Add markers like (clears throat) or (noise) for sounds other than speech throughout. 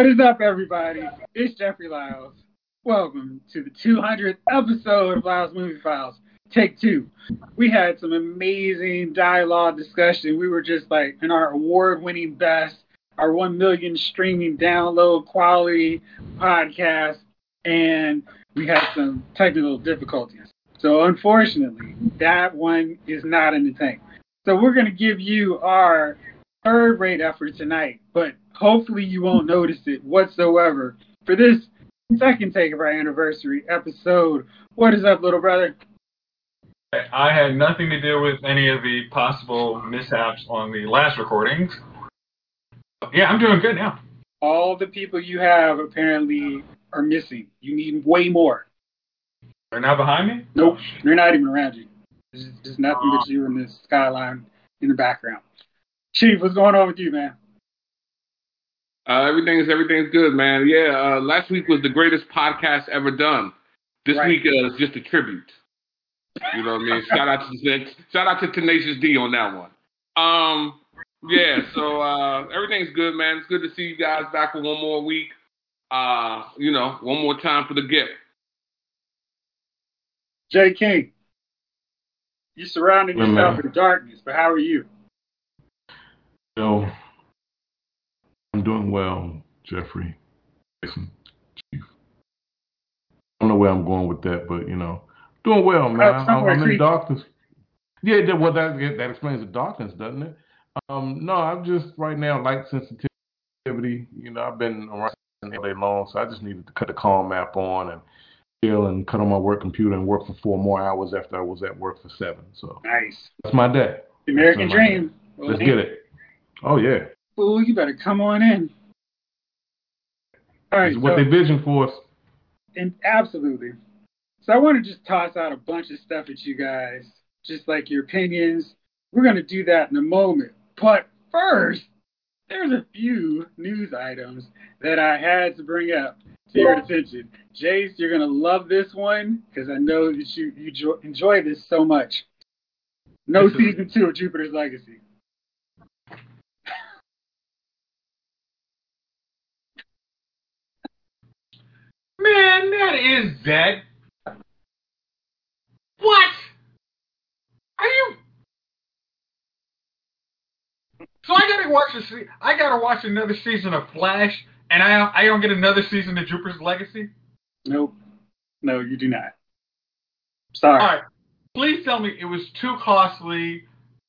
What is up, everybody? It's Jeffrey Lyles. Welcome to the 200th episode of Lyles Movie Files. Take two. We had some amazing dialogue discussion. We were just like in our award winning best, our 1 million streaming download quality podcast, and we had some technical difficulties. So, unfortunately, that one is not in the tank. So, we're going to give you our third rate effort tonight, but hopefully you won't notice it whatsoever for this second take of our anniversary episode. What is up, little brother? I had nothing to do with any of the possible mishaps on the last recordings. Yeah, I'm doing good now. All the people you have apparently are missing. You need way more. They're not behind me? Nope, they're not even around you. There's, there's nothing but you in the skyline in the background. Chief, what's going on with you, man? Uh, everything's everything's good, man. Yeah, uh, last week was the greatest podcast ever done. This Right. week uh, is just a tribute. You know what I mean? shout out to shout out to Tenacious D on that one. Um, yeah. So uh, everything's good, man. It's good to see you guys back for one more week. Uh, you know, one more time for the gift. Jay King, you surrounded Good yourself man. in darkness, but how are you? So, I'm doing well, Jeffrey. Jason, Chief. I don't know where I'm going with that, but you know, doing well, man. Uh, I'm, I'm in darkness. Yeah, that, well, that that explains the darkness, doesn't it? Um, no, I'm just right now light sensitivity. You know, I've been around all day long, so I just needed to cut the calm app on and chill and cut on my work computer and work for four more hours after I was at work for seven. So Nice. that's my day. The American dream. Let's get it. Oh yeah, Fool, you better come on in. All right, it's what so- they vision for us. And absolutely. So I want to just toss out a bunch of stuff at you guys, just like your opinions. We're going to do that in a moment. But first, there's a few news items that I had to bring up to your attention. Jace, you're going to love this one because I know that you, you jo- enjoy this so much. No This is- season two of Jupiter's Legacy. Man, that is dead. What? Are you? So I gotta watch the se- I gotta watch another season of Flash, and I I don't get another season of Jupiter's Legacy. Nope. No, you do not. Sorry. All right, please tell me it was too costly,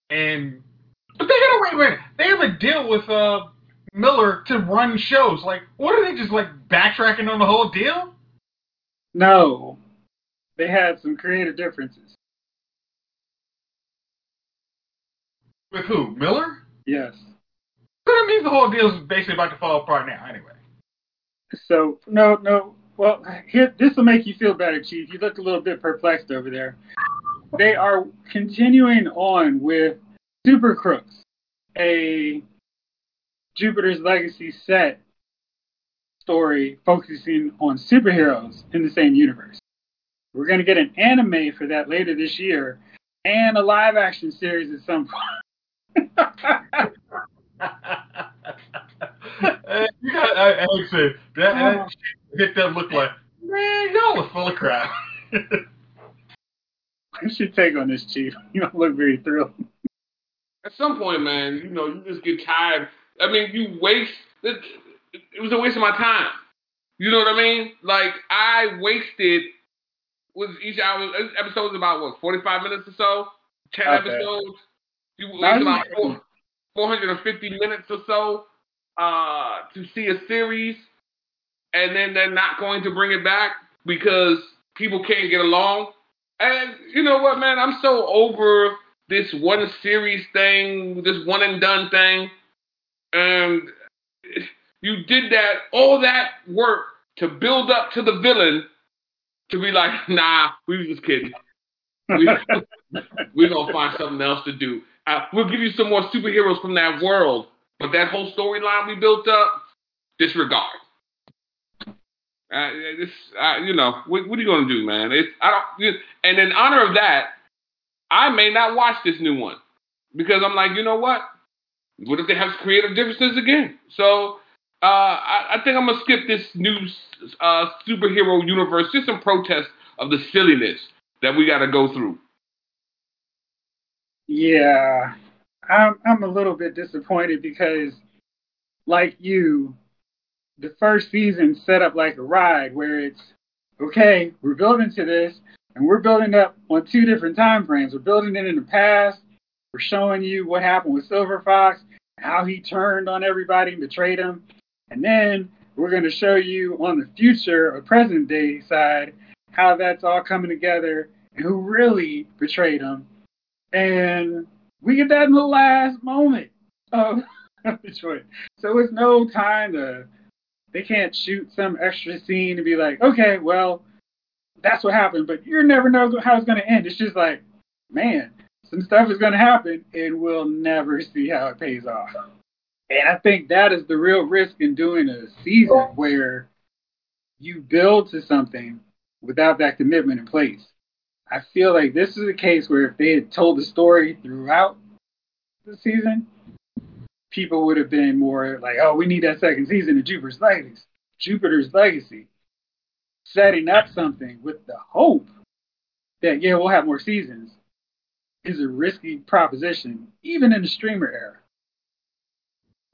and but they gotta wait, wait. They have a deal with uh Millar to run shows. Like, what are they just like backtracking on the whole deal? No. They had some creative differences. With who? Millar? Yes. So that means the whole deal is basically about to fall apart now, anyway. So no, no. Well, here this will make you feel better, Chief. You look a little bit perplexed over there. They are continuing on with Super Crooks, a Jupiter's Legacy set story focusing on superheroes in the same universe. We're going to get an anime for that later this year, and a live action series at some point. (laughs) Uh, you got, I, I would say that, that hit that look like, man, y'all are full of crap. (laughs) What's your take on this, Chief? (laughs) You don't look very thrilled. At some point, man, you know, you just get tired. I mean, you waste. It, it was a waste of my time. You know what I mean? Like I wasted. Was each hour episode was about what forty five minutes or so? Ten Okay. episodes. You about four, 450 minutes or so uh, to see a series, and then they're not going to bring it back because people can't get along. And you know what, man? I'm so over this one series thing, this one and done thing. And you did that, all that work to build up to the villain to be like, (laughs) nah, we was just kidding. We, (laughs) we're gonna find something else to do. Uh, we'll give you some more superheroes from that world, but that whole storyline we built up, disregard. Uh, this, uh, you know, what, what are you gonna do, man? It's I don't. And in honor of that, I may not watch this new one because I'm like, you know what? What if they have creative differences again? So Uh, I, I think I'm gonna skip this new uh, superhero universe just in protest of the silliness that we got to go through. Yeah, I'm I'm a little bit disappointed because, like you, the first season set up like a ride where it's okay, we're building to this, and we're building up on two different time frames. We're building it in the past. We're showing you what happened with Silver Fox, how he turned on everybody and betrayed him, and then we're going to show you on the future or present day side how that's all coming together and who really betrayed him. And we get that in the last moment of, (laughs) Detroit. So it's no time to, they can't shoot some extra scene and be like, okay, well, that's what happened, but you never know how it's going to end. It's just like, man, some stuff is going to happen and we'll never see how it pays off. And I think that is the real risk in doing a season where you build to something without that commitment in place. I feel like this is a case where if they had told the story throughout the season, people would have been more like, "Oh, we need that second season of Jupiter's Legacy." Jupiter's Legacy, setting up something with the hope that yeah, we'll have more seasons, is a risky proposition, even in the streamer era.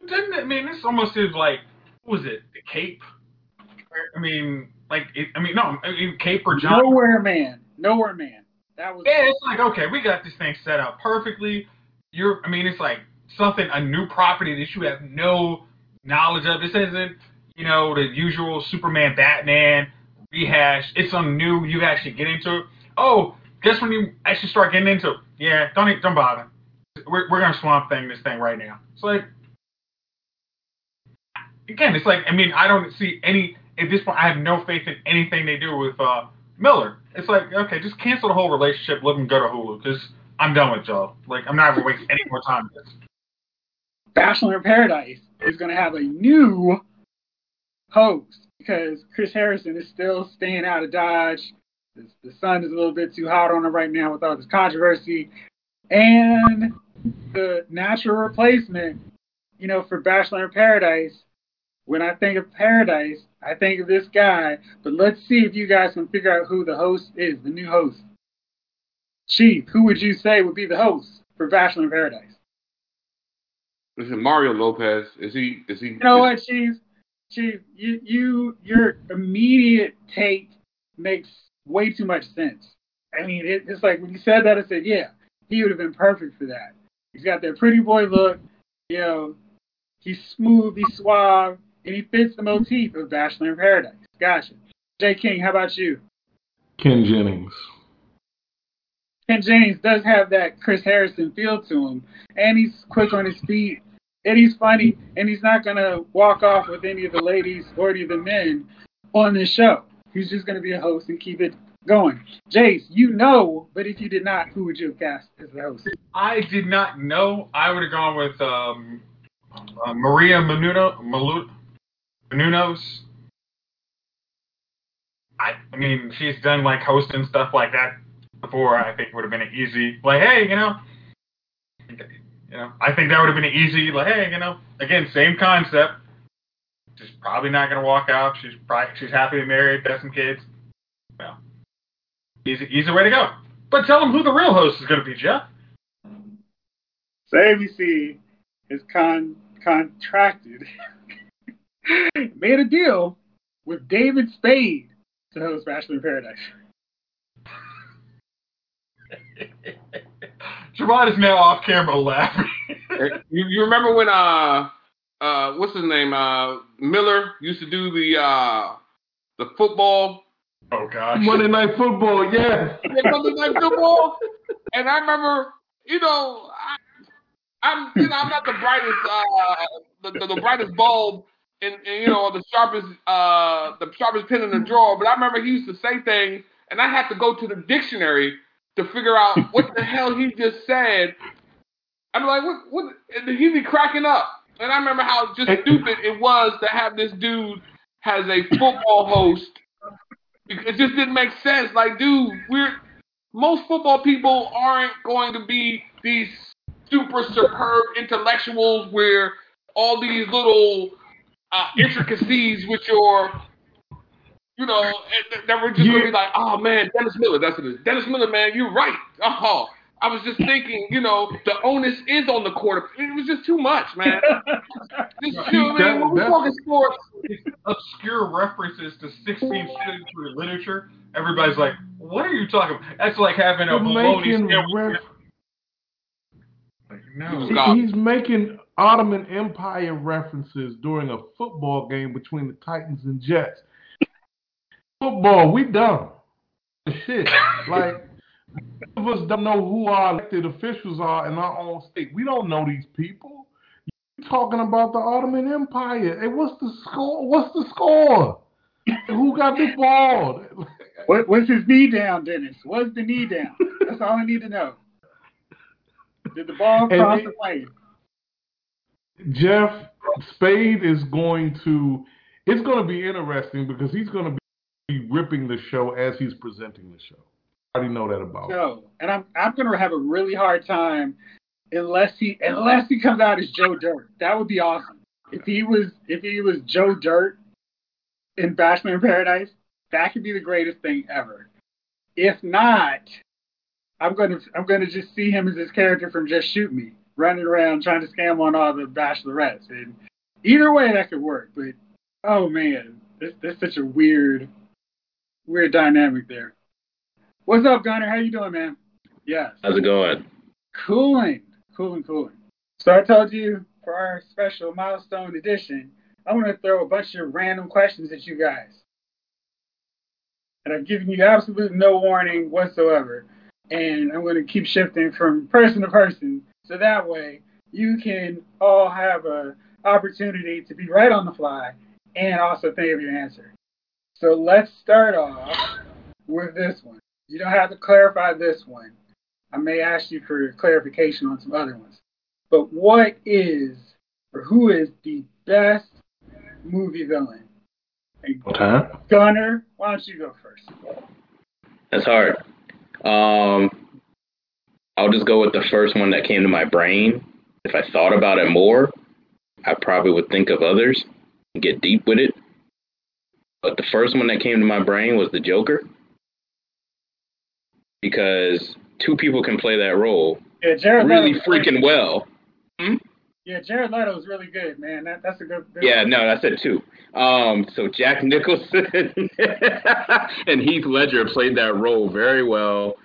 Didn't it, I mean this almost seems like what was it the Cape? I mean, like it, I mean no, I mean Cape or John. Nowhere Man, Nowhere Man. That was yeah. It's like okay, we got this thing set up perfectly. You're, I mean, it's like something a new property that you have no knowledge of. This isn't you know the usual Superman, Batman rehash. It's something new. You actually get into it. Oh, guess when you actually start getting into it? Yeah, don't don't bother. We're we're gonna swamp thing this thing right now. It's like again, it's like I mean, I don't see any at this point. I have no faith in anything they do with uh, Millar. It's like okay, just cancel the whole relationship. Let them go to Hulu because I'm done with y'all. Like I'm not gonna waste any more time with this. Bachelor in Paradise is gonna have a new host because Chris Harrison is still staying out of Dodge. The, the sun is a little bit too hot on him right now with all this controversy, and the natural replacement, you know, for Bachelor in Paradise when I think of Paradise, I think of this guy. But let's see if you guys can figure out who the host is, the new host. Chief, who would you say would be the host for Bachelor in Paradise? Is it Mario Lopez? Is he? Is he? You know what, Chief? Chief, you, you, your immediate take makes way too much sense. I mean, it, it's like when you said that, I said, yeah, he would have been perfect for that. He's got that pretty boy look. You know, he's smooth, he's suave and he fits the motif of Bachelor in Paradise. Gotcha. Jay King, how about you? Ken Jennings. Ken Jennings does have that Chris Harrison feel to him, and he's quick on his feet, and he's funny, and he's not gonna walk off with any of the ladies or any of the men on this show. He's just gonna be a host and keep it going. Jace, you know, but if you did not, who would you have cast as the host? I did not know. I would have gone with um, uh, Maria Menuno, Malu, Nuno's. I, I mean, she's done like hosting stuff like that before. I think it would have been an easy, like, hey, you know, you know, I think that would have been an easy, like, hey, you know, again, same concept. She's probably not gonna walk out. She's probably she's happily married, got some kids. Well, easy, easy way to go. But tell them who the real host is gonna be, Jeff. So ABC is con contracted (laughs) made a deal with David Spade to host Bachelor in Paradise. (laughs) Jerron is now off camera laughing. (laughs) you, you remember when uh uh what's his name uh Miller used to do the uh the football. Oh gosh. Monday Night Football, yes. (laughs) Monday Night Football, and I remember, you know, I, I'm you know I'm not the brightest uh the, the, the brightest bulb and, and you know the sharpest uh the sharpest pen in the drawer. But I remember he used to say things, and I had to go to the dictionary to figure out what the hell he just said. I'm like, what? What? And he'd be cracking up, and I remember how just stupid it was to have this dude has a football host. It just didn't make sense. Like, dude, we're most football people aren't going to be these super superb intellectuals where all these little uh, intricacies with your, you know, that were just yeah. gonna be like, oh man, Dennis Miller, that's what it is. Dennis Miller, man, you're right. Oh, I was just thinking, you know, the onus is on the quarterback. It was just too much, man. (laughs) just, you know, that, when we talking sports, obscure references to 16th century literature, everybody's like, "What are you talking about?" That's like having a bologna ref- like, no. Oh, he's making Ottoman Empire references during a football game between the Titans and Jets. Football, we dumb. Shit, like of us don't know who our elected officials are in our own state. We don't know these people. You're talking about the Ottoman Empire. Hey, what's the score? What's the score? who got the ball? What, what's his knee down, Dennis? What's the knee down? That's all I need to know. Did the ball cross the plane? Jeff Spade is going to. It's going to be interesting because he's going to be ripping the show as he's presenting the show know that about. No, and I'm I'm gonna have a really hard time unless he unless he comes out as Joe Dirt. That would be awesome. If he was if he was Joe Dirt in Bachelor in Paradise, that could be the greatest thing ever. If not, I'm gonna I'm gonna just see him as his character from Just Shoot Me, running around trying to scam on all the bachelorettes. And either way, that could work. But oh man, this this such a weird weird dynamic there. What's up, Gunner? How you doing, man? Yes. How's it going? Cooling, cooling, cooling. So I told you for our special milestone edition, I want to throw a bunch of random questions at you guys. And I've given you absolute no warning whatsoever. And I'm going to keep shifting from person to person. So that way you can all have an opportunity to be right on the fly and also think of your answer. So let's start off with this one. You don't have to clarify this one. I may ask you for clarification on some other ones. But what is or who is the best movie villain? Okay. Gunner, why don't you go first? That's hard. Um, I'll just go with the first one that came to my brain. If I thought about it more, I probably would think of others and get deep with it. But the first one that came to my brain was the Joker because two people can play that role yeah, Jared really freaking well. Hmm? Yeah, Jared Leto is really good, man. That, that's a good. yeah, one. no, that's it too. Um, so Jack Nicholson (laughs) and Heath Ledger played that role very well,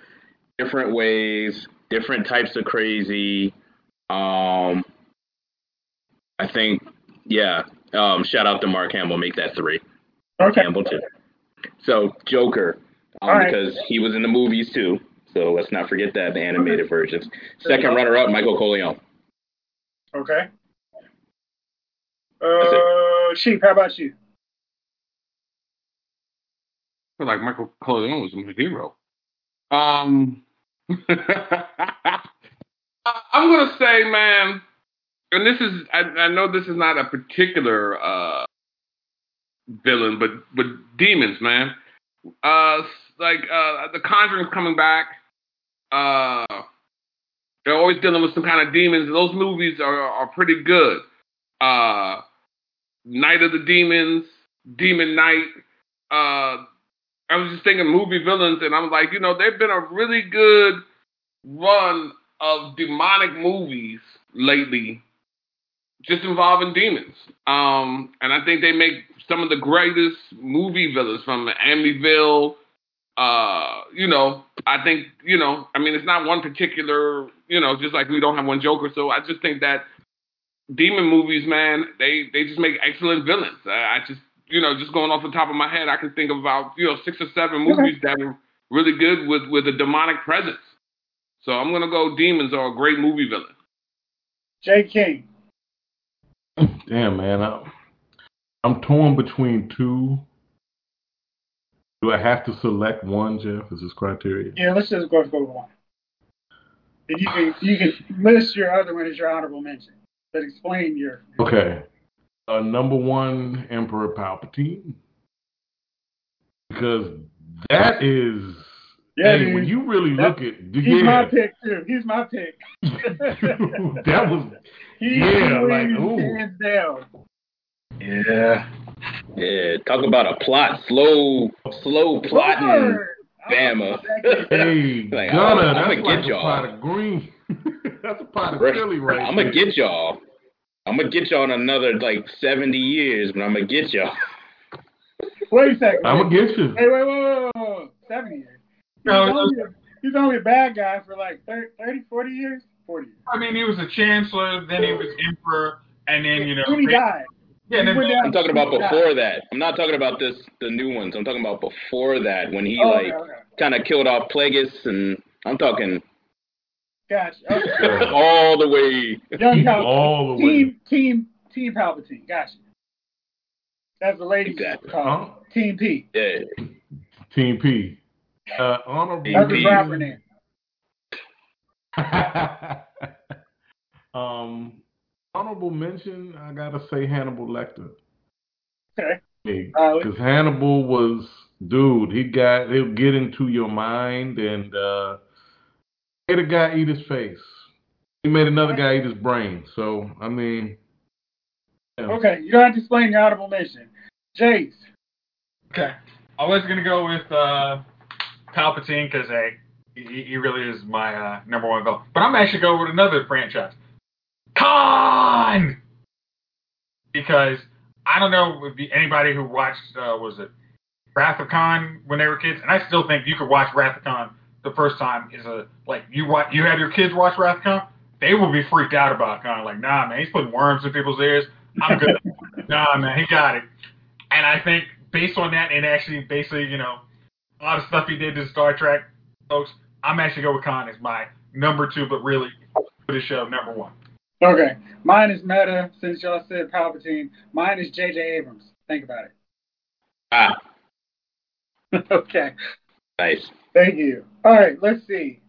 different ways, different types of crazy. Um, I think, yeah. Um, shout out to Mark Hamill, make that three. Mark okay. Hamill too. So Joker, um, right. because he was in the movies too. So let's not forget that the animated versions. Second runner up, Michael Corleone. Okay. Uh, Chief, how about you? I feel like Michael Corleone was my hero. Um, (laughs) I'm gonna say, man, and this is I, I know this is not a particular uh, villain, but but demons, man. Uh, like uh, the Conjuring's coming back. Uh, they're always dealing with some kind of demons. Those movies are are pretty good. Uh, Night of the Demons, Demon Night. Uh, I was just thinking movie villains, and I was like, you know, they've been a really good run of demonic movies lately, just involving demons. Um, and I think they make some of the greatest movie villains from Amityville uh, you know, I think, you know, I mean, it's not one particular, you know, just like we don't have one Joker. So I just think that demon movies, man, they they just make excellent villains. I, I just, you know, just going off the top of my head, I can think of about, you know, six or seven movies that are really good with with a demonic presence. So I'm gonna go. Demons are a great movie villain. Jay King. Damn man, I'm, I'm torn between two do I have to select one, Jeff? Is this criteria? Yeah, let's just go for one. And you can you can list your other one as your honorable mention, but explain your. Okay, uh, number one, Emperor Palpatine, because that is. Yeah, hey, when you really look at, he's yeah. my pick too. He's my pick. (laughs) that was, (laughs) he, yeah, he like ooh. hands down. Yeah. Yeah, talk about a plot, slow, slow plotting. Lord! (laughs) Bama. Oh, (laughs) hey, Like, Gunner, I'm- I'ma like get a y'all. pot of green. (laughs) that's a pot of Right. chili right I'm gonna get y'all. I'm gonna get y'all in another like 70 years, but I'm gonna get y'all. Wait a second. I'm gonna get you. Hey, wait, wait, wait, wait, wait. Seven years. He's, No, it only a, he's only a bad guy for like 30, 30 40 years? 40 years. I mean, he was a chancellor, then he was emperor, and then you know. when he died. Yeah, then, When he went I'm talking about before died. that. I'm not talking about this the new ones. I'm talking about before that when he Oh, like okay, okay. kind of killed off Plagueis and I'm talking Gotcha. Okay. (laughs) All the way. Young Palpatine. (laughs) All the way. Team, team, team Palpatine. Gotcha. That's the lady Exactly. called Huh? Team P. Yeah. Team P. Uh, honorable. That's his rapper name. (laughs) um, honorable mention. I gotta say Hannibal Lecter. Okay. Uh, Because Hannibal was, dude. He got. He'll get into your mind and uh, made a guy eat his face. He made another guy eat his brain. So I mean. yeah. Okay, you don't have to explain your honorable mention. Jace. okay. I was gonna go with uh, Palpatine because hey, he, he really is my uh, number one goal. But I'm actually going with another franchise, Khan, because I don't know if anybody who watched uh, was it Wrath of Khan when they were kids, and I still think you could watch Wrath of Khan the first time is a like you watch you have your kids watch Wrath of Khan, they will be freaked out about Khan. Like, nah, man, he's putting worms in people's ears. I'm good. (laughs) nah, man, he got it. And I think based on that, and actually basically, you know, a lot of stuff he did to Star Trek, folks, I'm actually going with Khan as my number two, but really for the show number one. Okay. Mine is Meta, since y'all said Palpatine. Mine is J.J. Abrams. Think about it. Ah, (laughs) okay. nice. Thank you. All right, let's see.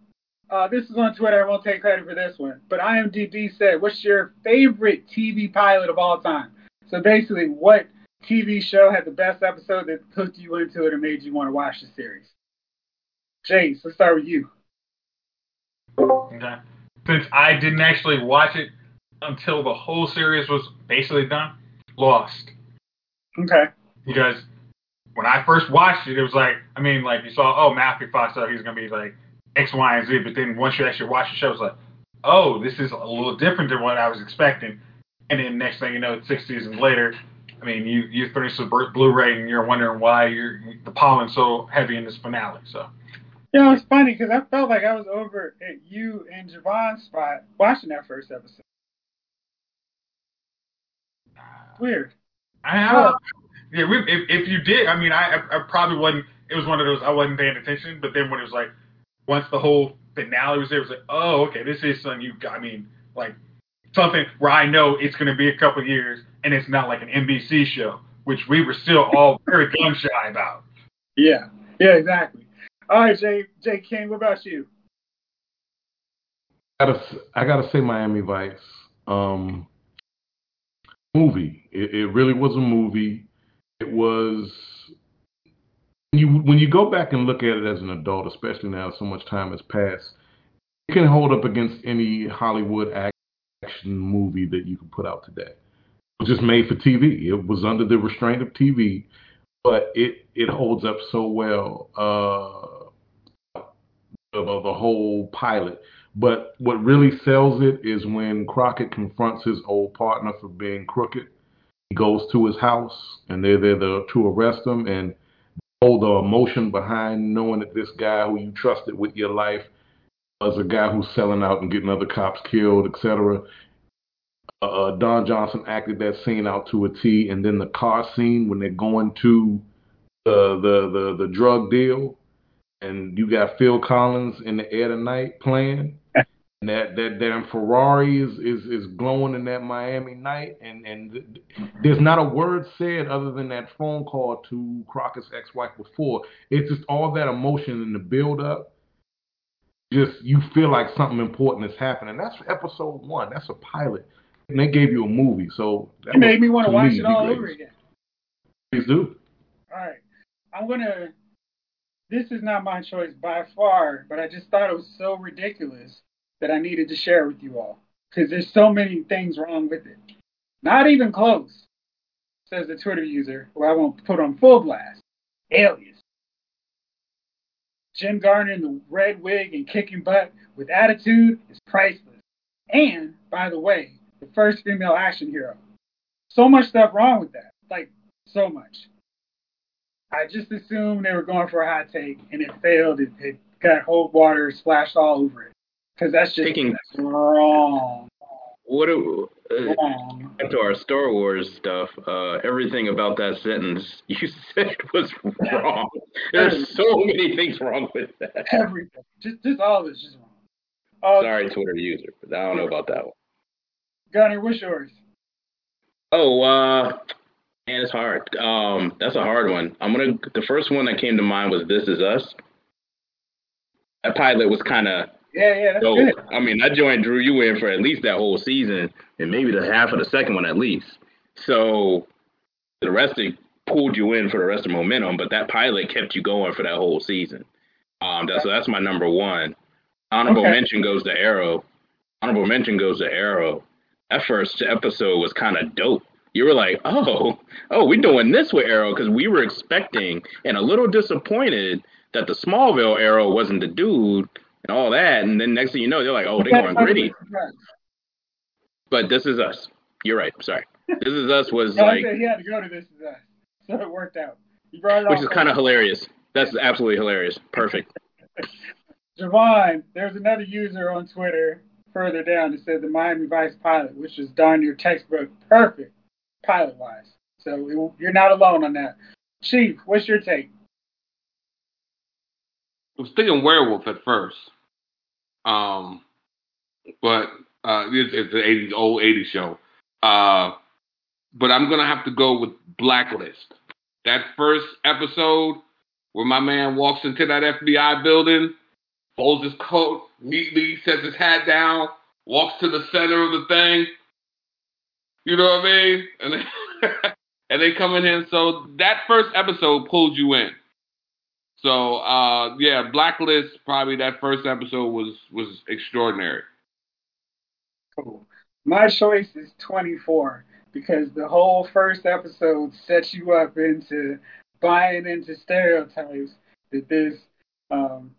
Uh, this is on Twitter. I won't take credit for this one. But IMDb said, what's your favorite TV pilot of all time? So basically, what TV show had the best episode that hooked you into it and made you want to watch the series? James, let's start with you. Okay. Since I didn't actually watch it until the whole series was basically done, Lost. Okay. Because when I first watched it, it was like, I mean, like you saw, oh, Matthew Fox, so he's gonna be like X, Y, and Z. But then once you actually watch the show, it's like, oh, this is a little different than what I was expecting. And then next thing you know, six seasons later, I mean, you you finish the Blu- Blu-ray and you're wondering why you're the pollen's so heavy in this finale. So You know, it's funny because I felt like I was over at you and Javon's spot watching that first episode. Weird. I don't Yeah, we, if if you did, I mean, I I I probably wasn't. It was one of those I wasn't paying attention. But then when it was like, once the whole finale was there, it was like, oh, okay, this is something you. I mean, like something where I know it's going to be a couple of years, and it's not like an NBC show, which we were still all very gun shy about. Yeah. Yeah, exactly. All right, Jay, Jay King, what about you? I gotta, s- I gotta say Miami Vice. Um, movie. It, it really was a movie. It was when you when you go back and look at it as an adult, especially now so much time has passed. It can hold up against any Hollywood action movie that you could put out today. It was just made for TV. It was under the restraint of TV, but it it holds up so well. Uh, the, the whole pilot. But what really sells it is when Crockett confronts his old partner for being crooked. He goes to his house, and they're there to, arrest him. And all the emotion behind knowing that this guy who you trusted with your life was a guy who's selling out and getting other cops killed, etc. Uh, Don Johnson acted that scene out to a T, and then the car scene when they're going to the the the, the drug deal, and you got Phil Collins in the air tonight playing. And that, that damn Ferrari is, is, is glowing in that Miami night, and, and th- there's not a word said other than that phone call to Crockett's ex-wife before. It's just all that emotion and the build-up. Just you feel like something important is happening. That's episode one. That's a pilot, and they gave you a movie. So that You made me want to watch it all over again. Please do. All right. I'm going to. This is not my choice by far, but I just thought it was so ridiculous that I needed to share with you all because there's so many things wrong with it. Not even close. says the Twitter user, who I won't put on full blast, alias. Jen Garner in the red wig and kicking butt with attitude is priceless. And, by the way, the first female action hero. So much stuff wrong with that. Like, so much. I just assumed they were going for a hot take, and it failed. It, it got cold water splashed all over it. Because that's just wrong. What do, uh, wrong. to our Star Wars stuff, uh, everything about that sentence you (laughs) said was wrong. There's so many things wrong with that. Everything. Just, just all of it's just wrong. Oh, Sorry, Twitter user, but I don't know about that one. Gunner, what's yours? Oh, uh, man, it's hard. Um, that's a hard one. I'm gonna. The first one that came to mind was "This Is Us." That pilot was kind of Yeah, yeah, that's dope. good. I mean, that joint drew you in for at least that whole season, and maybe the half of the second one at least. So the rest of pulled you in for the rest of momentum, but that pilot kept you going for that whole season. Um, that's so that's my number one. Honorable Okay. mention goes to Arrow. Honorable mention goes to Arrow. That first episode was kind of dope. You were like, (laughs) oh, oh, we're doing this with Arrow because we were expecting and a little disappointed that the Smallville Arrow wasn't the dude and all that. And then next thing you know, they're like, oh, they're going gritty. But this is us. You're right. Sorry. This is us was (laughs) No, like, he had to go to this is us. (laughs) So it worked out. You brought it which is kind of hilarious. That's absolutely hilarious. Perfect. (laughs) Javon, there's another user on Twitter further down that said the Miami Vice pilot, which is darn near textbook perfect pilot wise. So it, you're not alone on that. Chief, what's your take? I was thinking werewolf at first. Um, but uh, it's, it's an 80s, old 80s show. Uh, but I'm to have to go with Blacklist. That first episode where my man walks into that FBI building, folds his coat neatly, sets his hat down, walks to the center of the thing. You know what I mean? And they, (laughs) and they come in here. So that first episode pulled you in. So uh, yeah, Blacklist probably that first episode was was extraordinary. Cool. My choice is 24 because the whole first episode sets you up into buying into stereotypes that this um,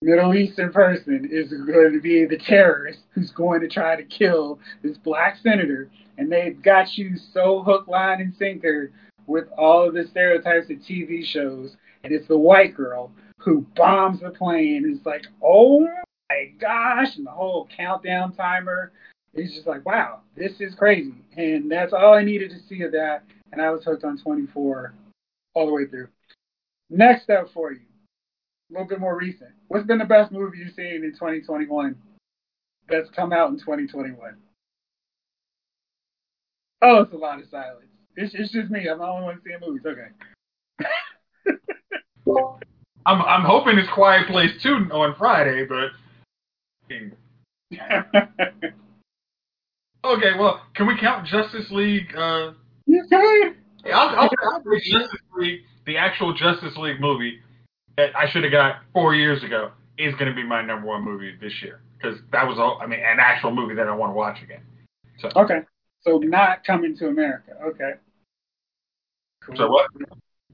Middle Eastern person is going to be the terrorist who's going to try to kill this black senator. And they've got you so hook, line, and sinker with all of the stereotypes of TV shows. And it's the white girl who bombs the plane. It's like, oh my gosh. And the whole countdown timer it's just like, wow, this is crazy. And that's all I needed to see of that. And I was hooked on 24 all the way through. Next up for you, a little bit more recent. What's been the best movie you've seen in 2021 that's come out in 2021? Oh, it's a lot of silence. It's, it's just me. I'm the only one seeing movies. Okay. (laughs) I'm I'm hoping it's Quiet Place 2 on Friday, but (laughs) okay. Well, can we count Justice League? Uh, you can. yeah, I'll, I'll, I'll say Justice League, the actual Justice League movie that I should have got four years ago, is going to be my number one movie this year because that was all. I mean, an actual movie that I want to watch again. So, Okay. So not coming to America. Okay. Cool. so what? What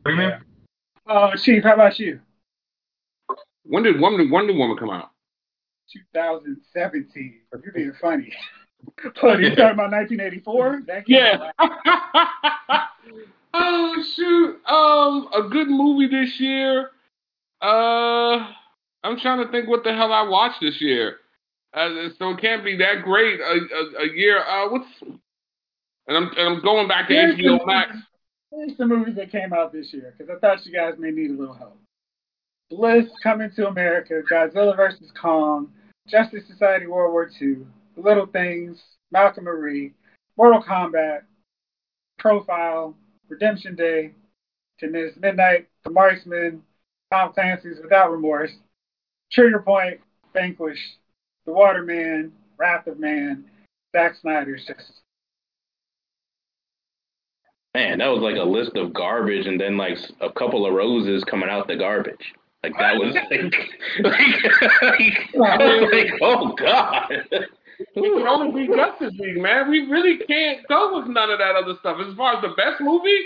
do you mean? Yeah. Uh, Chief, how about you? When did Wonder, Wonder Woman come out? 2017. You're being funny. (laughs) What, you talking about 1984? Yeah. (laughs) oh shoot. Um, a good movie this year. Uh, I'm trying to think what the hell I watched this year. Uh, so it can't be that great. A, a, a year. Uh, what's? And I'm and I'm going back to Here's HBO Max. Some movies that came out this year because I thought you guys may need a little help. Bliss Coming to America, Godzilla vs. Kong, Justice Society World War II, The Little Things, Malcolm Marie, Mortal Kombat, Profile, Redemption Day, To Miss Midnight, The Marksman, Tom Clancy's Without Remorse, Trigger Point, Vanquish, The Waterman, Wrath of Man, Zack Snyder's Justice. Man, that was like a list of garbage, and then like a couple of roses coming out the garbage. Like that was (laughs) like, (laughs) like, (laughs) like, I like, oh god. We can only be Justice League, man. We really can't go with none of that other stuff. As far as the best movie,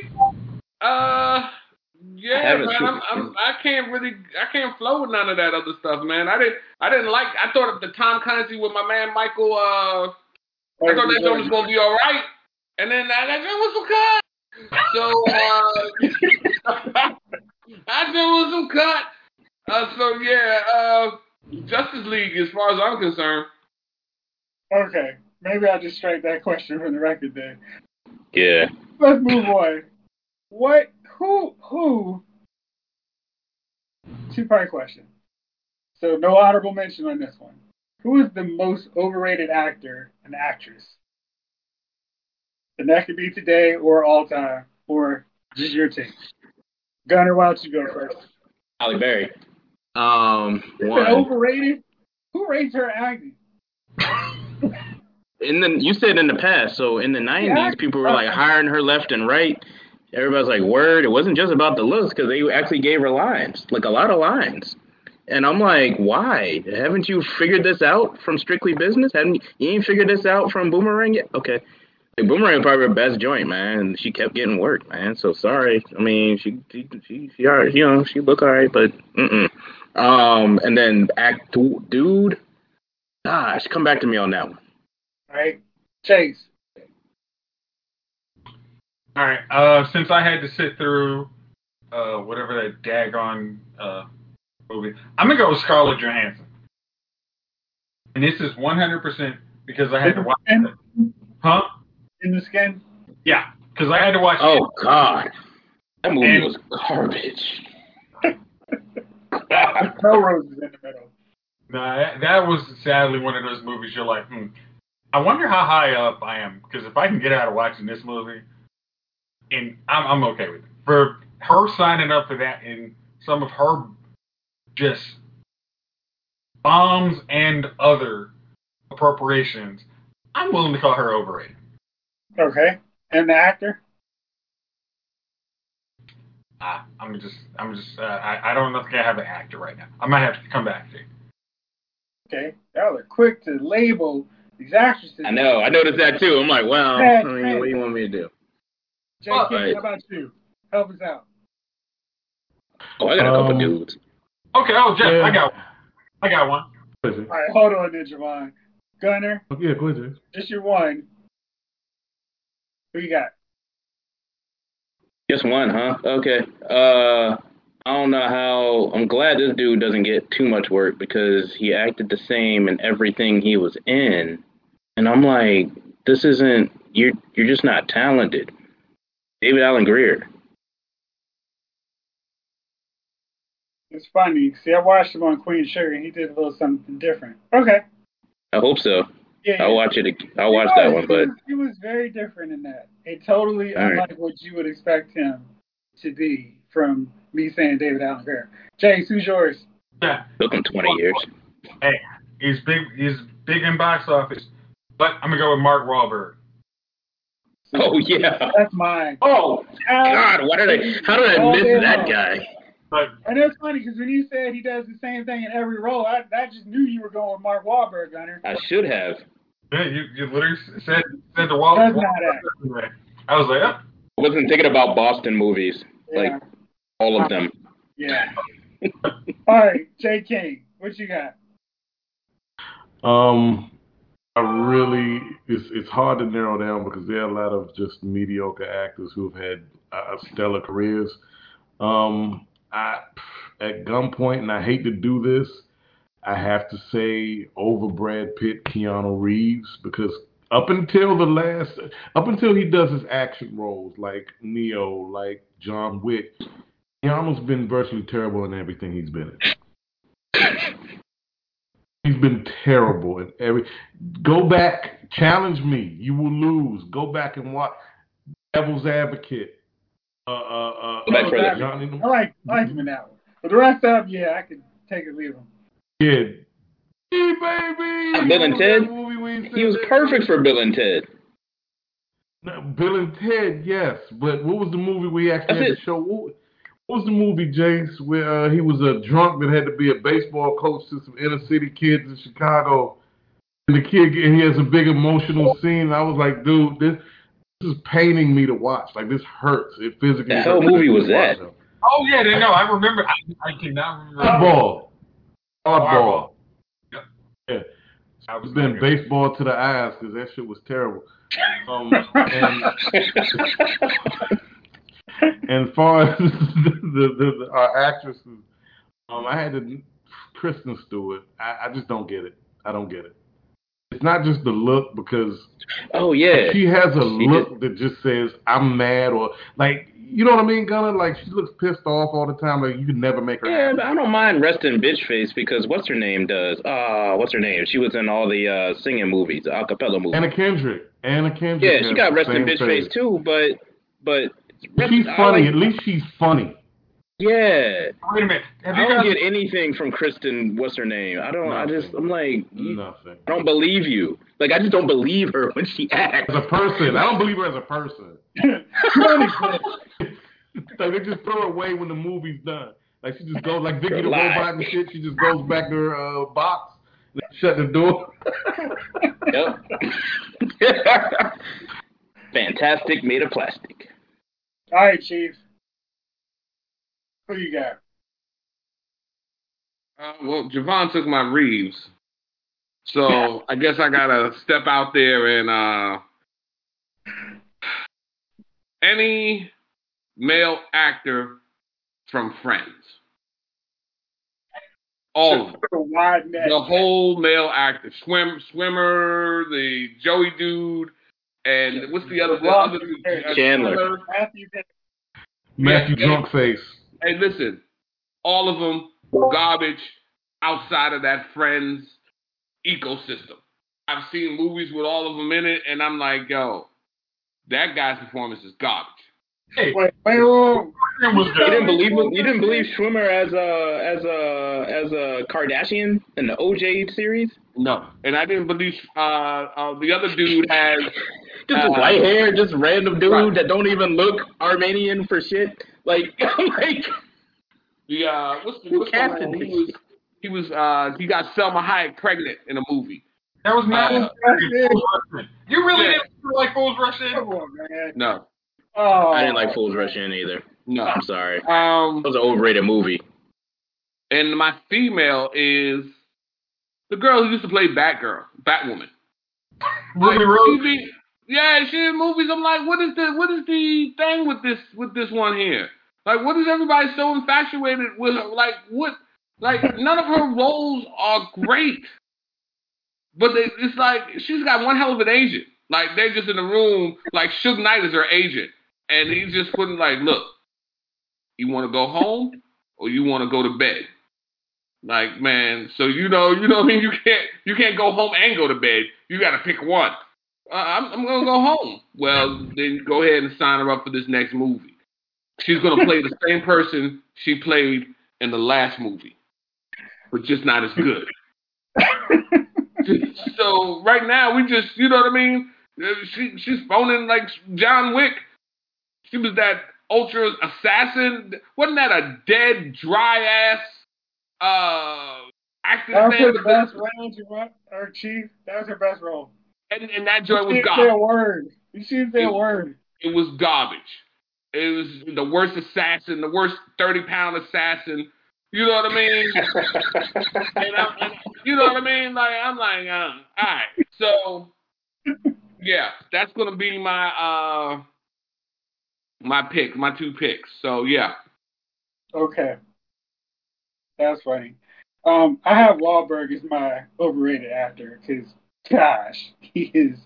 uh, yeah, haven't man, I'm. I'm, I can't really, I can't flow with none of that other stuff, man. I didn't, I didn't like. I thought of the Tom Clancy with my man Michael. Uh, I thought that joint was gonna be all right, and then that, that joint was cut. So uh, that joint was some cut. Uh, so yeah, uh, Justice League, as far as I'm concerned. Okay, maybe I'll just strike that question from the record then. Yeah. Let's move on. What? Who? Who? Two part question. So no honorable mention on this one. Who is the most overrated actor and actress? And that could be today or all time or just your take. Gunner, why don't you go first? Halle Berry. Um, You one. overrated? Who rates her acting? (laughs) In the you said in the past, so in the nineties, Yeah. people were like hiring her left and right. Everybody's like, "Word!" It wasn't just about the looks because they actually gave her lines, like a lot of lines. And I'm like, why? Haven't you figured this out from Strictly Business? Haven't you ain't figured this out from Boomerang yet? Okay. Like, Boomerang probably her best joint, man. And she kept getting work, man. So sorry. I mean, she she she, she alright, you know, she look alright, but mm mm. Um, and then act dude, gosh, come back to me on that one. All right, Chase. All right. Uh, since I had to sit through uh, whatever that daggone uh, movie, I'm gonna go with Scarlett Johansson. And this is 100% because I had to watch it. Huh? In this game? Yeah, because I had to watch. Oh God, that movie And- was garbage. (laughs) Melrose is in the middle. Nah, that, that was sadly one of those movies you're like, hmm, I wonder how high up I am because if I can get out of watching this movie, and I'm, I'm okay with it. For her signing up for that and some of her just bombs and other appropriations, I'm willing to call her overrated. Okay. And the actor? Ah, I'm just, I'm just, uh, I, I don't know if I have an actor right now. I might have to come back to you. Okay. Y'all are quick to label these actresses. I know. I noticed that too. I'm like, well, I mean, what do you want me to do? Jay Well, right. how about you? Help us out. Oh, I got a couple Um, dudes. Okay, oh Jeff, Yeah. I got, I got one. Go. All right, hold on there, Javon. Gunner, Yeah, go just your one. Who you got? Just one, huh? Okay. Uh, I don't know how. I'm glad this dude doesn't get too much work because he acted the same in everything he was in, and I'm like, this isn't. You're you're just not talented. David Alan Grier. It's funny. See, I watched him on Queen Sugar, and he did a little something different. Okay. I hope so. Yeah. I'll watch it. I'll watch was, that one, but was, he was very different in that. It totally All right. unlike what you would expect him to be from me saying David Alan Grier. Jace, who's yours? Yeah. took him 20 years. Hey, he's big. He's big in box office, but I'm gonna go with Mark Wahlberg. Oh yeah. That's mine. Oh God, why did I? How did I miss day that guy? But And it's funny because when you said he does the same thing in every role, I, I just knew you were going with Mark Wahlberg, Gunner. I should have. Yeah, you you literally said said the Wall. Does not act. I was like, oh, I wasn't thinking about Boston movies, Yeah. like all of them. yeah. (laughs) All right, Jay King, what you got? Um, I really it's it's hard to narrow down because there are a lot of just mediocre actors who've had uh, stellar careers. Um, I at gunpoint, and I hate to do this, I have to say over Brad Pitt, Keanu Reeves, because up until the last, up until he does his action roles like Neo, like John Wick, Keanu's been virtually terrible in everything he's been in. He's been terrible in every. Go back, challenge me. You will lose. Go back and watch Devil's Advocate. Uh, uh, uh, Go back Oh, further. I like, I like him in that one. But the rest of them, yeah, I could take it, leave them. Yeah. Hey, baby. Bill and Ted? That movie we ain't He was perfect for Bill and Ted. No, Bill and Ted, yes. But what was the movie we actually That's had it. to show? What, what was the movie, Jace, where uh, he was a drunk that had to be a baseball coach to some inner city kids in Chicago? And the kid, and he has a big emotional scene. And I was like, dude, this, this is paining me to watch. Like this hurts. It physically. The hell hurts movie was that? him. Oh yeah, no, I remember. I, I cannot remember. Oddball. Oddball. Oddball. Yep. Yeah. I was It's been like, baseball to the eyes because that shit was terrible. Um, and (laughs) and as far as (laughs) the, the, the our actresses, um, I had to Kristen Stewart. I, I just don't get it. I don't get it. It's not just the look because oh yeah. she has a She look that just says I'm mad or like you know what I mean, Gunner? Like she looks pissed off all the time. Like you can never make her Yeah, happy. but I don't mind resting bitch face because what's her name does? Uh, what's her name? She was in all the uh singing movies, the acapella movies. Anna Kendrick. Anna Kendrick. yeah, she got resting bitch face too, but but She's funny. like- At least she's funny. Yeah. Wait a minute. Have I you don't guys? get anything from Kristen. What's her name? I don't. I just. I'm like, Nothing. I don't believe you. Like I just don't believe her when she acts. As a person, I don't believe her as a person. (laughs) (laughs) like they just throw her away when the movie's done. Like she just goes like Vicky the Lie. robot and shit. She just goes back to her uh, box, and shut the door. (laughs) Yep. Fantastic, made of plastic. All right, Chief. Who you got? Uh, well, Javon took my Reeves, so (laughs) I guess I gotta step out there and uh, any male actor from Friends, all of them. The (laughs) wide net. the whole male actor, swim, Schwimmer, the Joey dude, and what's the other, the other dude? Chandler. Matthew Perry. Matthew Yeah. Drunk face. Hey, listen, all of them garbage outside of that Friends ecosystem. I've seen movies with all of them in it, and I'm like, yo, that guy's performance is garbage. Hey, Wait, wait, wait, You didn't believe you didn't believe Schwimmer as a as a as a Kardashian in the OJ series? No, and I didn't believe uh, uh, the other dude has. Just Uh, white hair, just random dude right. that don't even look Armenian for shit. Like (laughs) like The uh, what's the Who what's the? He was he was uh he got Salma Hayek pregnant in a movie. That was not. Uh, (laughs) you really yeah. didn't like Fools Rush In? Come on, man. No, Oh, I didn't like Fools Rush In either. no. I'm sorry. Um, That was an overrated movie. and my female is the girl who used to play Batgirl, Batwoman. Ruby Like, Rose. she be- yeah, she in movies. I'm like, what is the what is the thing with this with this one here? Like, what is everybody so infatuated with? Her? Like, what? Like, none of her roles are great, but they, it's like she's got one hell of an agent. Like, they're just in the room. Like, Suge Knight is her agent, and he's just putting like, look, you want to go home or you want to go to bed? Like, man, so you know, you know I mean? You can't you can't go home and go to bed. You got to pick one. Uh, I'm, I'm gonna go home. Well, then go ahead and sign her up for this next movie. She's gonna play the same person she played in the last movie, but just not as good. (laughs) so right now we just, you know what I mean? She she's phoning like John Wick. She was that ultra assassin. Wasn't that a dead, dry ass uh acting That was her best range? Her chief. That was her best role. And, and that joint was didn't say a garbage. word. You shouldn't say a word. It was garbage. It was the worst assassin, the worst thirty pound assassin. You know what I mean? (laughs) and I'm, and, you know what I mean? Like I'm like, uh, all right. So yeah, that's gonna be my uh my pick, my two picks. So yeah, Okay. That's funny. Um, I have Wahlberg as my overrated actor because, gosh, (laughs) he is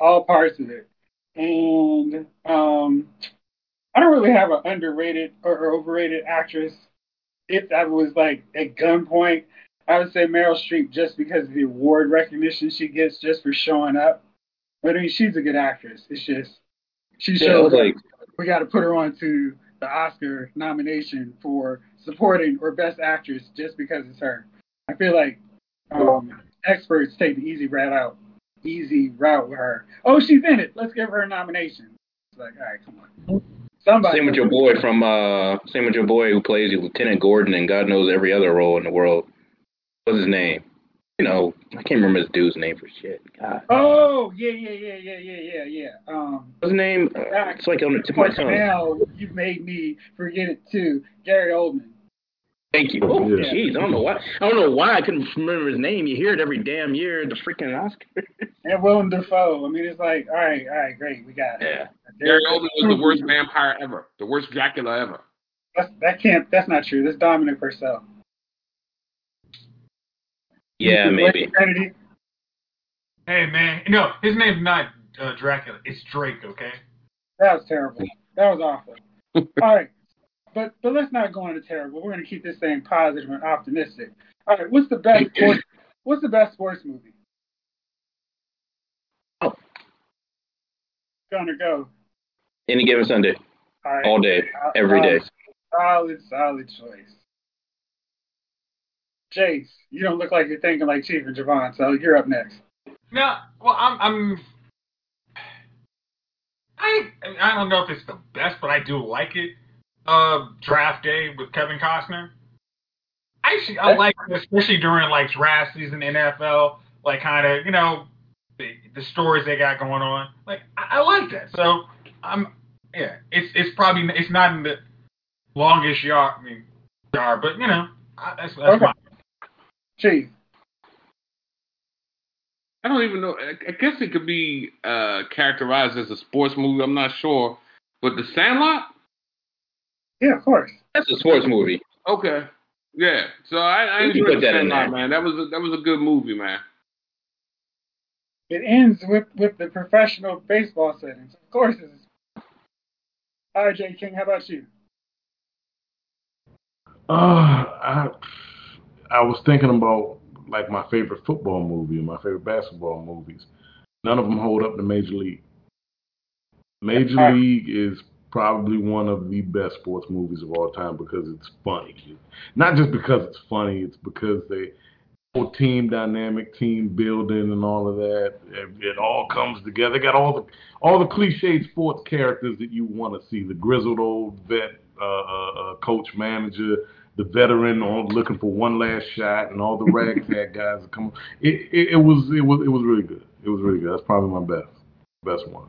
all parts of it. And um, I don't really have an underrated or, overrated actress. If I was like at gunpoint, I would say Meryl Streep just because of the award recognition she gets just for showing up. But I mean, she's a good actress. It's just she shows like, we got to put her on to the Oscar nomination for supporting or best actress just because it's her. I feel like um, experts take the easy route out, easy route with her. Oh, she's in it. Let's give her a nomination. It's like, all right, come on. Somebody. same with your boy from uh, same with your boy who plays Lieutenant Gordon and God knows every other role in the world. What's his name? you know, I can't remember his dude's name for shit. God. Oh yeah, yeah, yeah, yeah, yeah, yeah, yeah. Um, What's his name? Uh, it's like on the tip of my tongue. now you've made me forget it too. Gary Oldman. Thank you. Oh, Yeah. jeez, I don't know why. I don't know why I couldn't remember his name. You hear it every damn year at the freaking Oscar. (laughs) And Willem Dafoe. I mean, it's like, all right, all right, great, we got it. yeah. Gary Oldman was the worst vampire ever, the worst Dracula ever. That's, that can't. That's not true. That's Dominic Purcell. Yeah, maybe. Hey man, no, his name's not uh, Dracula. It's Drake. Okay. That was terrible. That was awful. (laughs) All right, but but let's not go into terrible. We're gonna keep this thing positive and optimistic. All right, what's the best sports? What's the best sports movie? Oh. Gonna go. Any given Sunday, All right. all day, every day. Solid, solid choice. Jace, you don't look like you're thinking like Chief and Javon, so you're up next. No, well, I'm, I'm, I, I don't know if it's the best, but I do like it. Uh, Draft Day with Kevin Costner. Actually, I like especially during like draft season, NFL, like kind of, you know, the, the stories they got going on. Like, I, I like that. So, I'm, yeah, it's it's probably it's not in the longest yard, I mean, yard, but you know, I, that's that's Okay. my Chief. I don't even know. I I guess it could be uh, characterized as a sports movie. I'm not sure, but The Sandlot. Yeah, of course. That's a sports movie. Okay, yeah. So I, I enjoyed put that in Sandlot, there. man. That was a, that was a good movie, man. It ends with with the professional baseball settings. Of course, it's. All right, J. King. How about you? Uh, I I was thinking about like my favorite football movie and my favorite basketball movies. None of them hold up to Major League. Major League is probably one of the best sports movies of all time because it's funny. Not just because it's funny, it's because they whole team dynamic, team building, and all of that. It, it all comes together. They got all the all the cliched sports characters that you want to see. The grizzled old vet, uh, uh, uh, coach, manager, the veteran on looking for one last shot, and all the ragtag (laughs) guys that come. It, it it was it was it was really good. It was really good. That's probably my best best one.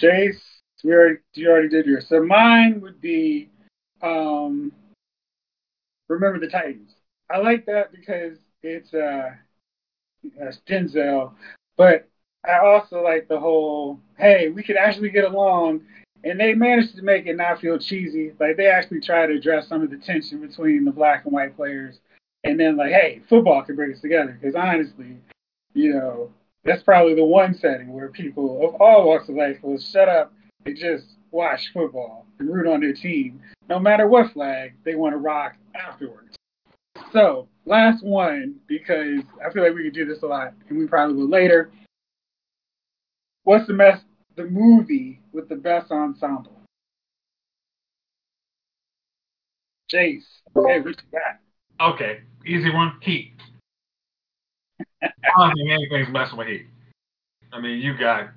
Jace, we already you already did yours. So mine would be, um, remember the Titans. I like that because it's uh, uh Denzel, but I also like the whole hey we could actually get along, and they managed to make it not feel cheesy. Like they actually try to address some of the tension between the black and white players, and then like hey football can bring us together because honestly, you know that's probably the one setting where people of all walks of life will shut up and just watch football and root on their team, no matter what flag they want to rock afterwards. So, last one, because I feel like we could do this a lot, and we probably will later. What's the best, the movie with the best ensemble? Jace, hey, what you got? Okay, easy one. Heat. (laughs) I don't think anything's messing with Heat. I mean, you got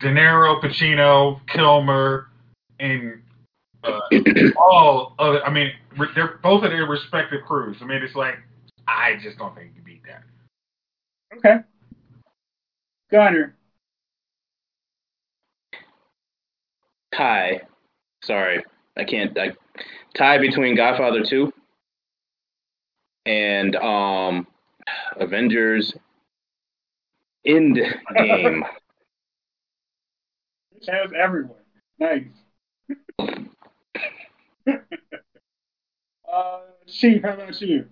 De Niro, Pacino, Kilmer, and uh, (clears throat) all other. I mean, they're both of their respective crews. I mean, it's like I just don't think you can beat that. Okay. Gunner. Tie. Sorry, I can't. I, tie between Godfather 2 and um, Avengers End Game. (laughs) Has everyone. Nice. uh, Chief, how about you?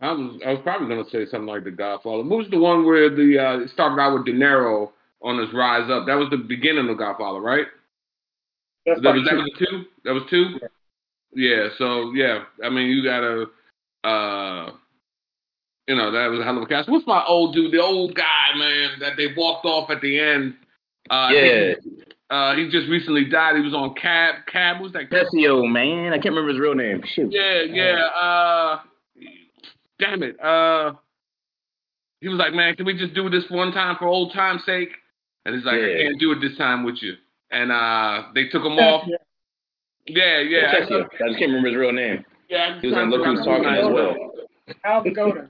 I was I was probably gonna say something like The Godfather. What was the one where the uh, it started out with De Niro on his rise up? That was the beginning of Godfather, right? That's That was that was the two. That was two. Yeah. So yeah, I mean you gotta, uh, you know that was a hell of a cast. What's my old dude? The old guy, man, that they walked off at the end. Uh, Yeah, think, Uh, he just recently died. He was on Cab. Cab Who's that? Tessio, man. I can't remember his real name. Shoot. Yeah, yeah. Uh, damn it. Uh, he was like, man, can we just do this one time for old time's sake? And he's like, I Yeah. can't do it this time with you. And uh, they took him off. Yeah, yeah. Tessio. I just can't remember his real name. Yeah, He was in Look Who's Talking as well. Al Vigoda.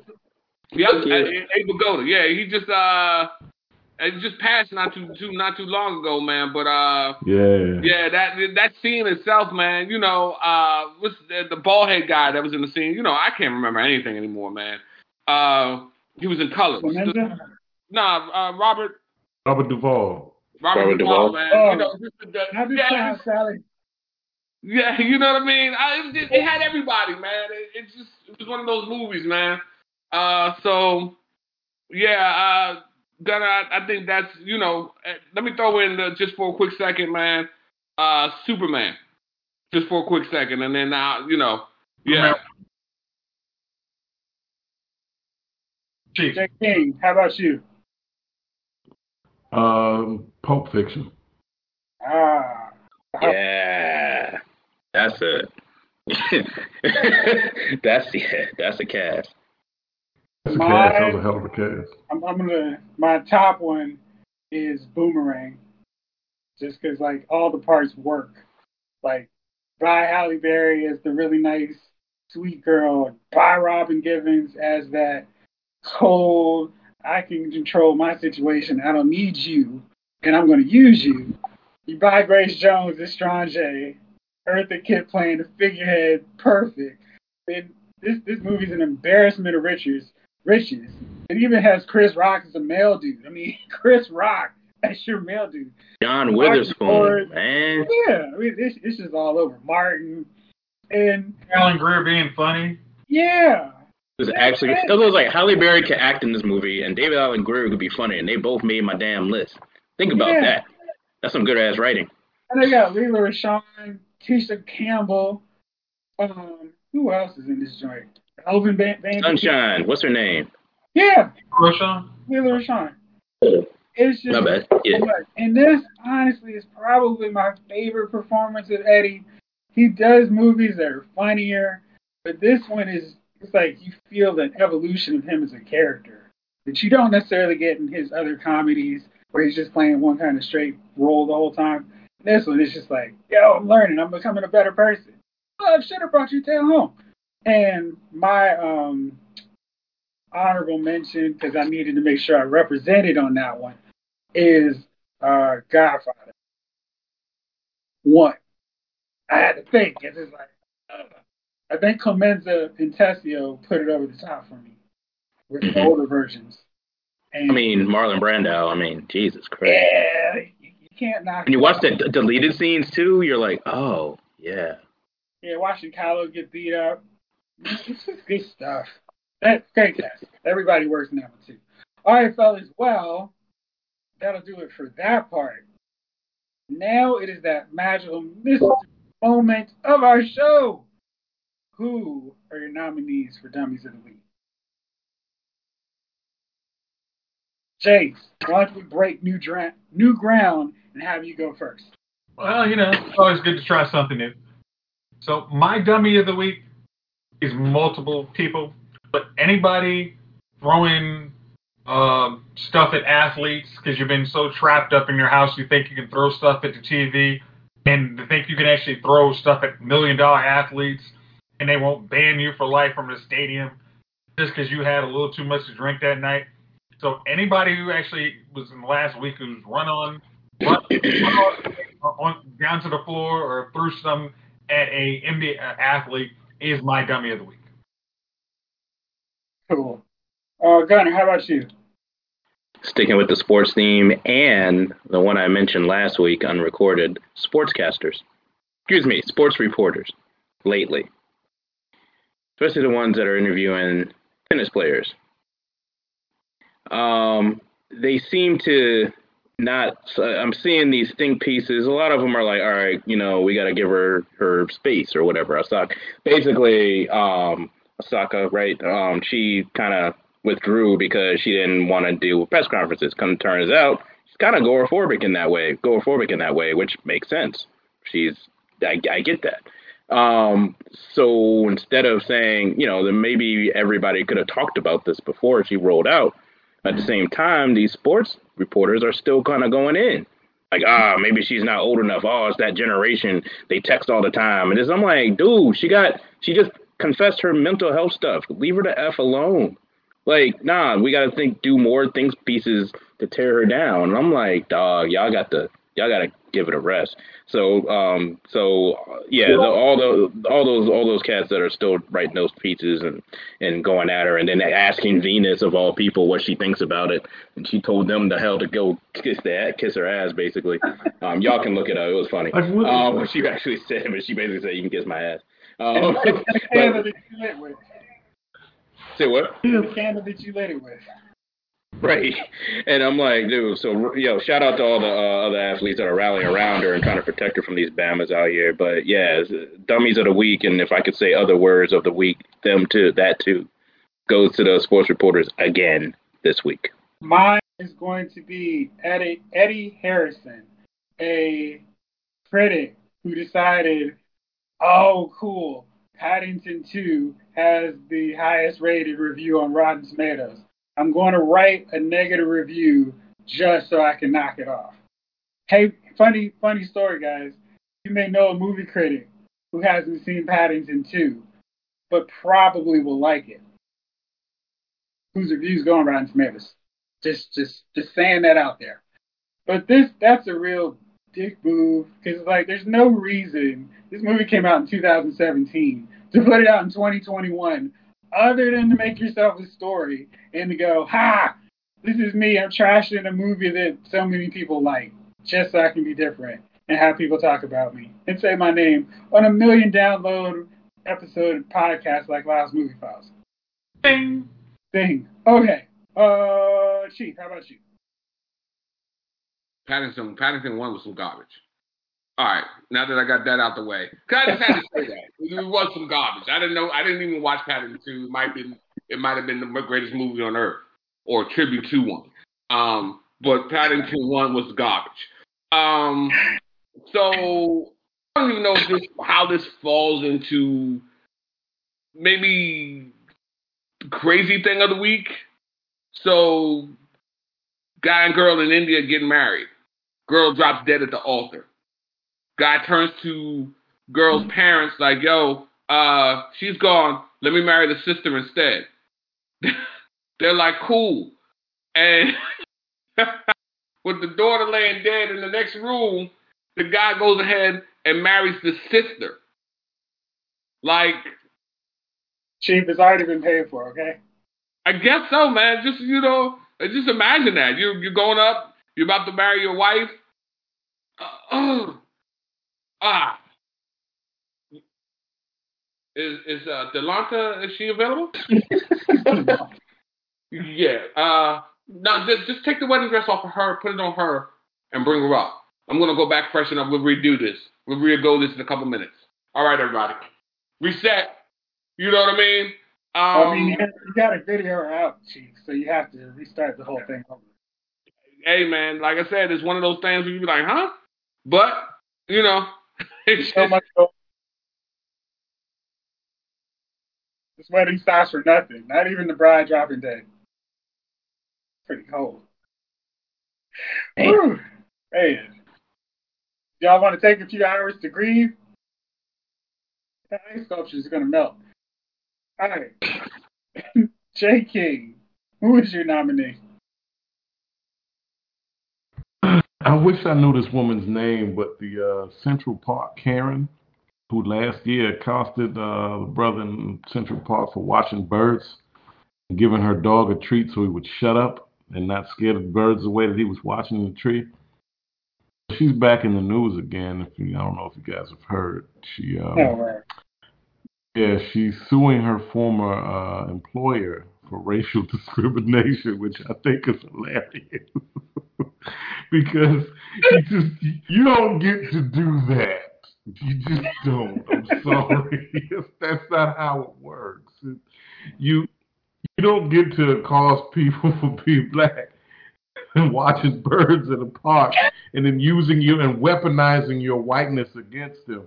Yep, Abe Vigoda. Yeah, he just uh, he just passed not too too not too long ago, man. But uh, Yeah. yeah, that that scene itself, man. You know, uh, what's the, the bald head guy that was in the scene? You know, I can't remember anything anymore, man. Uh, he was in colors. Clemenza? Nah, uh, Robert Robert Duvall. Robert, Robert Duvall, Duvall. man. Oh. You know, just the, the, Happy yeah, Time, Sally. yeah, (laughs) you know what I mean. I, it, it had everybody, man. It, it just it was one of those movies, man. Uh, so yeah, uh, Gunnar, I, I think that's you know. eh, Let me throw in the, just for a quick second, man. Uh, Superman, just for a quick second, and then now you know, yeah. Chief. Jack King, how about you? Um, Pulp Fiction. Ah. Yeah, that's a (laughs) that's yeah, that's a cast. That's a My- cast. That was a hell of a cast. I'm, I'm gonna. My top one is Boomerang, just because like all the parts work. Like by Halle Berry as the really nice, sweet girl. By Robin Givens as that cold. I can control my situation. I don't need you, and I'm gonna use you. You buy Grace Jones as Strange. Eartha Kitt playing the figurehead, perfect. And this this movie's an embarrassment of riches. Riches. It even has Chris Rock as a male dude. I mean, (laughs) Chris Rock as your male dude. John Witherspoon, man. Yeah, I mean, this this is all over. Martin and Alan Grier being funny. yeah, It was actually it was like Halle Berry could act in this movie, and David Alan Grier could be funny, and they both made my damn list. Think about Yeah. that. That's some good ass writing. and they got Lela Rochon, Tisha Campbell. Um, who else is in this joint? Elvin Van. Van Sunshine, what's her name? Yeah, Rochon. Lela Rochon. It's just My bad. Yeah. And this, honestly, is probably my favorite performance of Eddie. He does movies that are funnier, but this one is it's like you feel the evolution of him as a character that you don't necessarily get in his other comedies where he's just playing one kind of straight role the whole time. This one is just like, yo, I'm learning, I'm becoming a better person. Oh, I should have brought you tail home. And my um honorable mention, because I needed to make sure I represented on that one, is uh, Godfather. One. I had to think. It's just like, ugh. I think Clemenza and Tessio put it over the top for me with the Mhm. older versions. And I mean, Marlon Brando. I mean, Jesus Christ. yeah, you, can't knock. When you watch the d- deleted scenes too, you're like, oh yeah. Yeah, watching Carlo get beat up. (laughs) Good stuff. That's great. Everybody works in that one too. All right, fellas. Well, that'll do it for that part. Now it is that magical mystery moment of our show. Who are your nominees for Dummies of the Week? Jace, why don't we break new, dra- new ground and have you go first? Well, you know, it's always good to try something new. So my dummy of the week is multiple people, but anybody throwing um, stuff at athletes because you've been so trapped up in your house you think you can throw stuff at the TV and think you can actually throw stuff at million dollar athletes and they won't ban you for life from the stadium just because you had a little too much to drink that night. So anybody who actually was in the last week who's run on, run, on, on down to the floor or threw some at a NBA athlete is my dummy of the week. Cool. Uh, Gunner, how about you? Sticking with the sports theme and the one I mentioned last week, unrecorded, sportscasters. Excuse me, sports reporters. Lately, especially the ones that are interviewing tennis players. Um, they seem to not. So I'm seeing these think pieces. A lot of them are like, all right, you know, we got to give her her space or whatever. Osaka, basically, um, Osaka, right? Um, she kind of withdrew because she didn't want to with press conferences. Come turns out, she's kind of agoraphobic in that way. Agoraphobic in that way, which makes sense. She's, I, I get that. Um, so instead of saying, you know, then maybe everybody could have talked about this before she rolled out. At the same time, these sports reporters are still kind of going in. Like, ah, maybe she's not old enough. Oh, it's that generation. They text all the time. And I'm like, dude, she got, she just confessed her mental health stuff. Leave her the f alone. Like, nah, we got to think, do more things pieces to tear her down. And I'm like, dog, y'all got to, y'all got to give it a rest. So, um, so yeah, the, all the all those all those cats that are still writing those pieces and and going at her, and then asking Venus of all people what she thinks about it, and she told them the hell to go kiss that kiss her ass, basically. (laughs) Um, y'all can look it up. It was funny. Um, what she actually said, but she basically said you can kiss my ass. Um, (laughs) but- candle that you lit with. say what? The candle that you lit it with. Right. And I'm like, dude, so, yo, shout out to all the uh, other athletes that are rallying around her and trying to protect her from these Bamas out here. But yeah, uh, dummies of the week. And if I could say other words of the week, them too, that too, goes to the sports reporters again this week. Mine is going to be Eddie, Eddie Harrison, a critic who decided, oh, cool, Paddington 2 has the highest rated review on Rotten Tomatoes. I'm going to write a negative review just so I can knock it off. Hey, funny, funny story, guys. You may know a movie critic who hasn't seen Paddington 2, but probably will like it. Whose review's going Rotten Tomatoes? Just, just, just saying that out there. But this, that's a real dick move because like, there's no reason this movie came out in 2017 to put it out in 2021 other than to make yourself a story and to go, ha, this is me. I'm trashing a movie that so many people like just so I can be different and have people talk about me and say my name on a million download episode podcast like Lyle's Movie Files. Ding. Thing. Okay. Uh, Chief, how about you? Paddington Paddington one was some garbage. All right, now that I got that out the way, 'cause I just had to say that it was some garbage. I didn't know. I didn't even watch Paddington two. It might been it might have been the greatest movie on earth or a tribute to one. Um, but Paddington one was garbage. Um, so I don't even know this, how this falls into maybe crazy thing of the week. So, guy and girl in India getting married. Girl drops dead at the altar. Guy turns to girl's parents like, "Yo, uh, she's gone. Let me marry the sister instead." (laughs) They're like, "Cool," and (laughs) with the daughter laying dead in the next room, the guy goes ahead and marries the sister. Like, Chief has already been paid for, okay? I guess so, man. Just you know, just imagine that you you're going up, you're about to marry your wife. Uh, oh, ah, is is uh, Delanta? Is she available? (laughs) yeah. Uh, no, just just take the wedding dress off of her, put it on her, and bring her up. I'm gonna go back, freshen up. We'll redo this. We'll re-go this in a couple minutes. All right, everybody, reset. You know what I mean? Um, I mean, you you got a video out, Chief, so you have to restart the whole thing over. hey man, like I said, it's one of those things where you be like, huh? But you know, (laughs) it's So much. This wedding stops for nothing. Not even the bride dropping dead. Pretty cold. Hey. Whew. Hey, y'all want to take a few hours to grieve? The ice sculpture is gonna melt. All right, (laughs) J King, who is your nominee? I wish I knew this woman's name, but the uh, Central Park Karen, who last year accosted uh, the brother in Central Park for watching birds, and giving her dog a treat so he would shut up and not scare the birds away that he was watching in the tree. She's back in the news again. If you, I don't know if you guys have heard, she um, Oh, right. yeah, she's suing her former uh, employer for racial (laughs) discrimination, which I think is hilarious. (laughs) because you just you don't get to do that. You just don't. I'm sorry. (laughs) That's not how it works. You you don't get to cause people (laughs) for being black and watching birds in a park and then using you and weaponizing your whiteness against them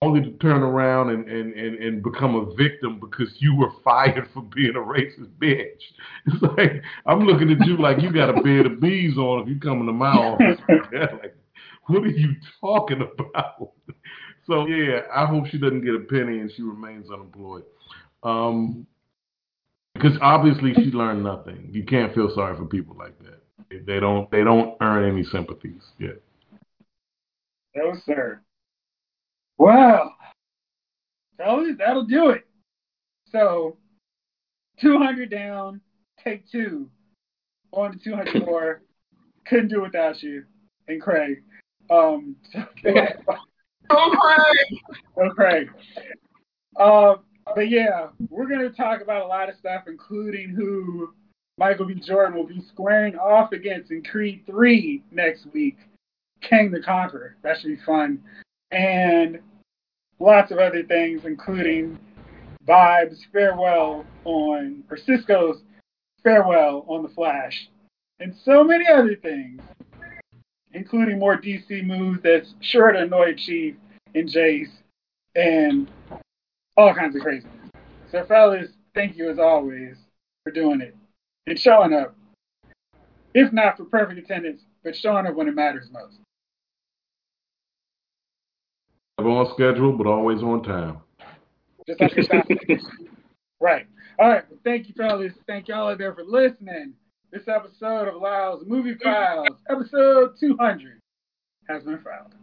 only to turn around and, and, and, and become a victim because you were fired for being a racist bitch. It's like I'm looking at you like you got a bed of bees on if you come into my office. (laughs) like, what are you talking about? (laughs) So yeah, I hope she doesn't get a penny and she remains unemployed. Um, because obviously she learned nothing. You can't feel sorry for people like that. They don't. They don't earn any sympathies yet. No, sir. Well, that'll do it. So, 200 down, take two. On to 200 more. Couldn't do without you. And Craig. Um, Oh, Craig! Oh, Craig. Uh, but yeah, we're going to talk about a lot of stuff, including who Michael B. Jordan will be squaring off against in Creed 3 next week. Kang the Conqueror. That should be fun. And lots of other things, including Vibes' farewell on, or Cisco's farewell on The Flash, and so many other things, including more DC moves that's sure to annoy Chief and Jace, and all kinds of craziness. So, fellas, thank you as always for doing it and showing up. If not for perfect attendance, but showing up when it matters most. Never on schedule, but always on time. Just like your (laughs) right. All right. Well, thank you, fellas. Thank y'all out there for listening. This episode of Lyle's Movie Files, episode 200, has been filed.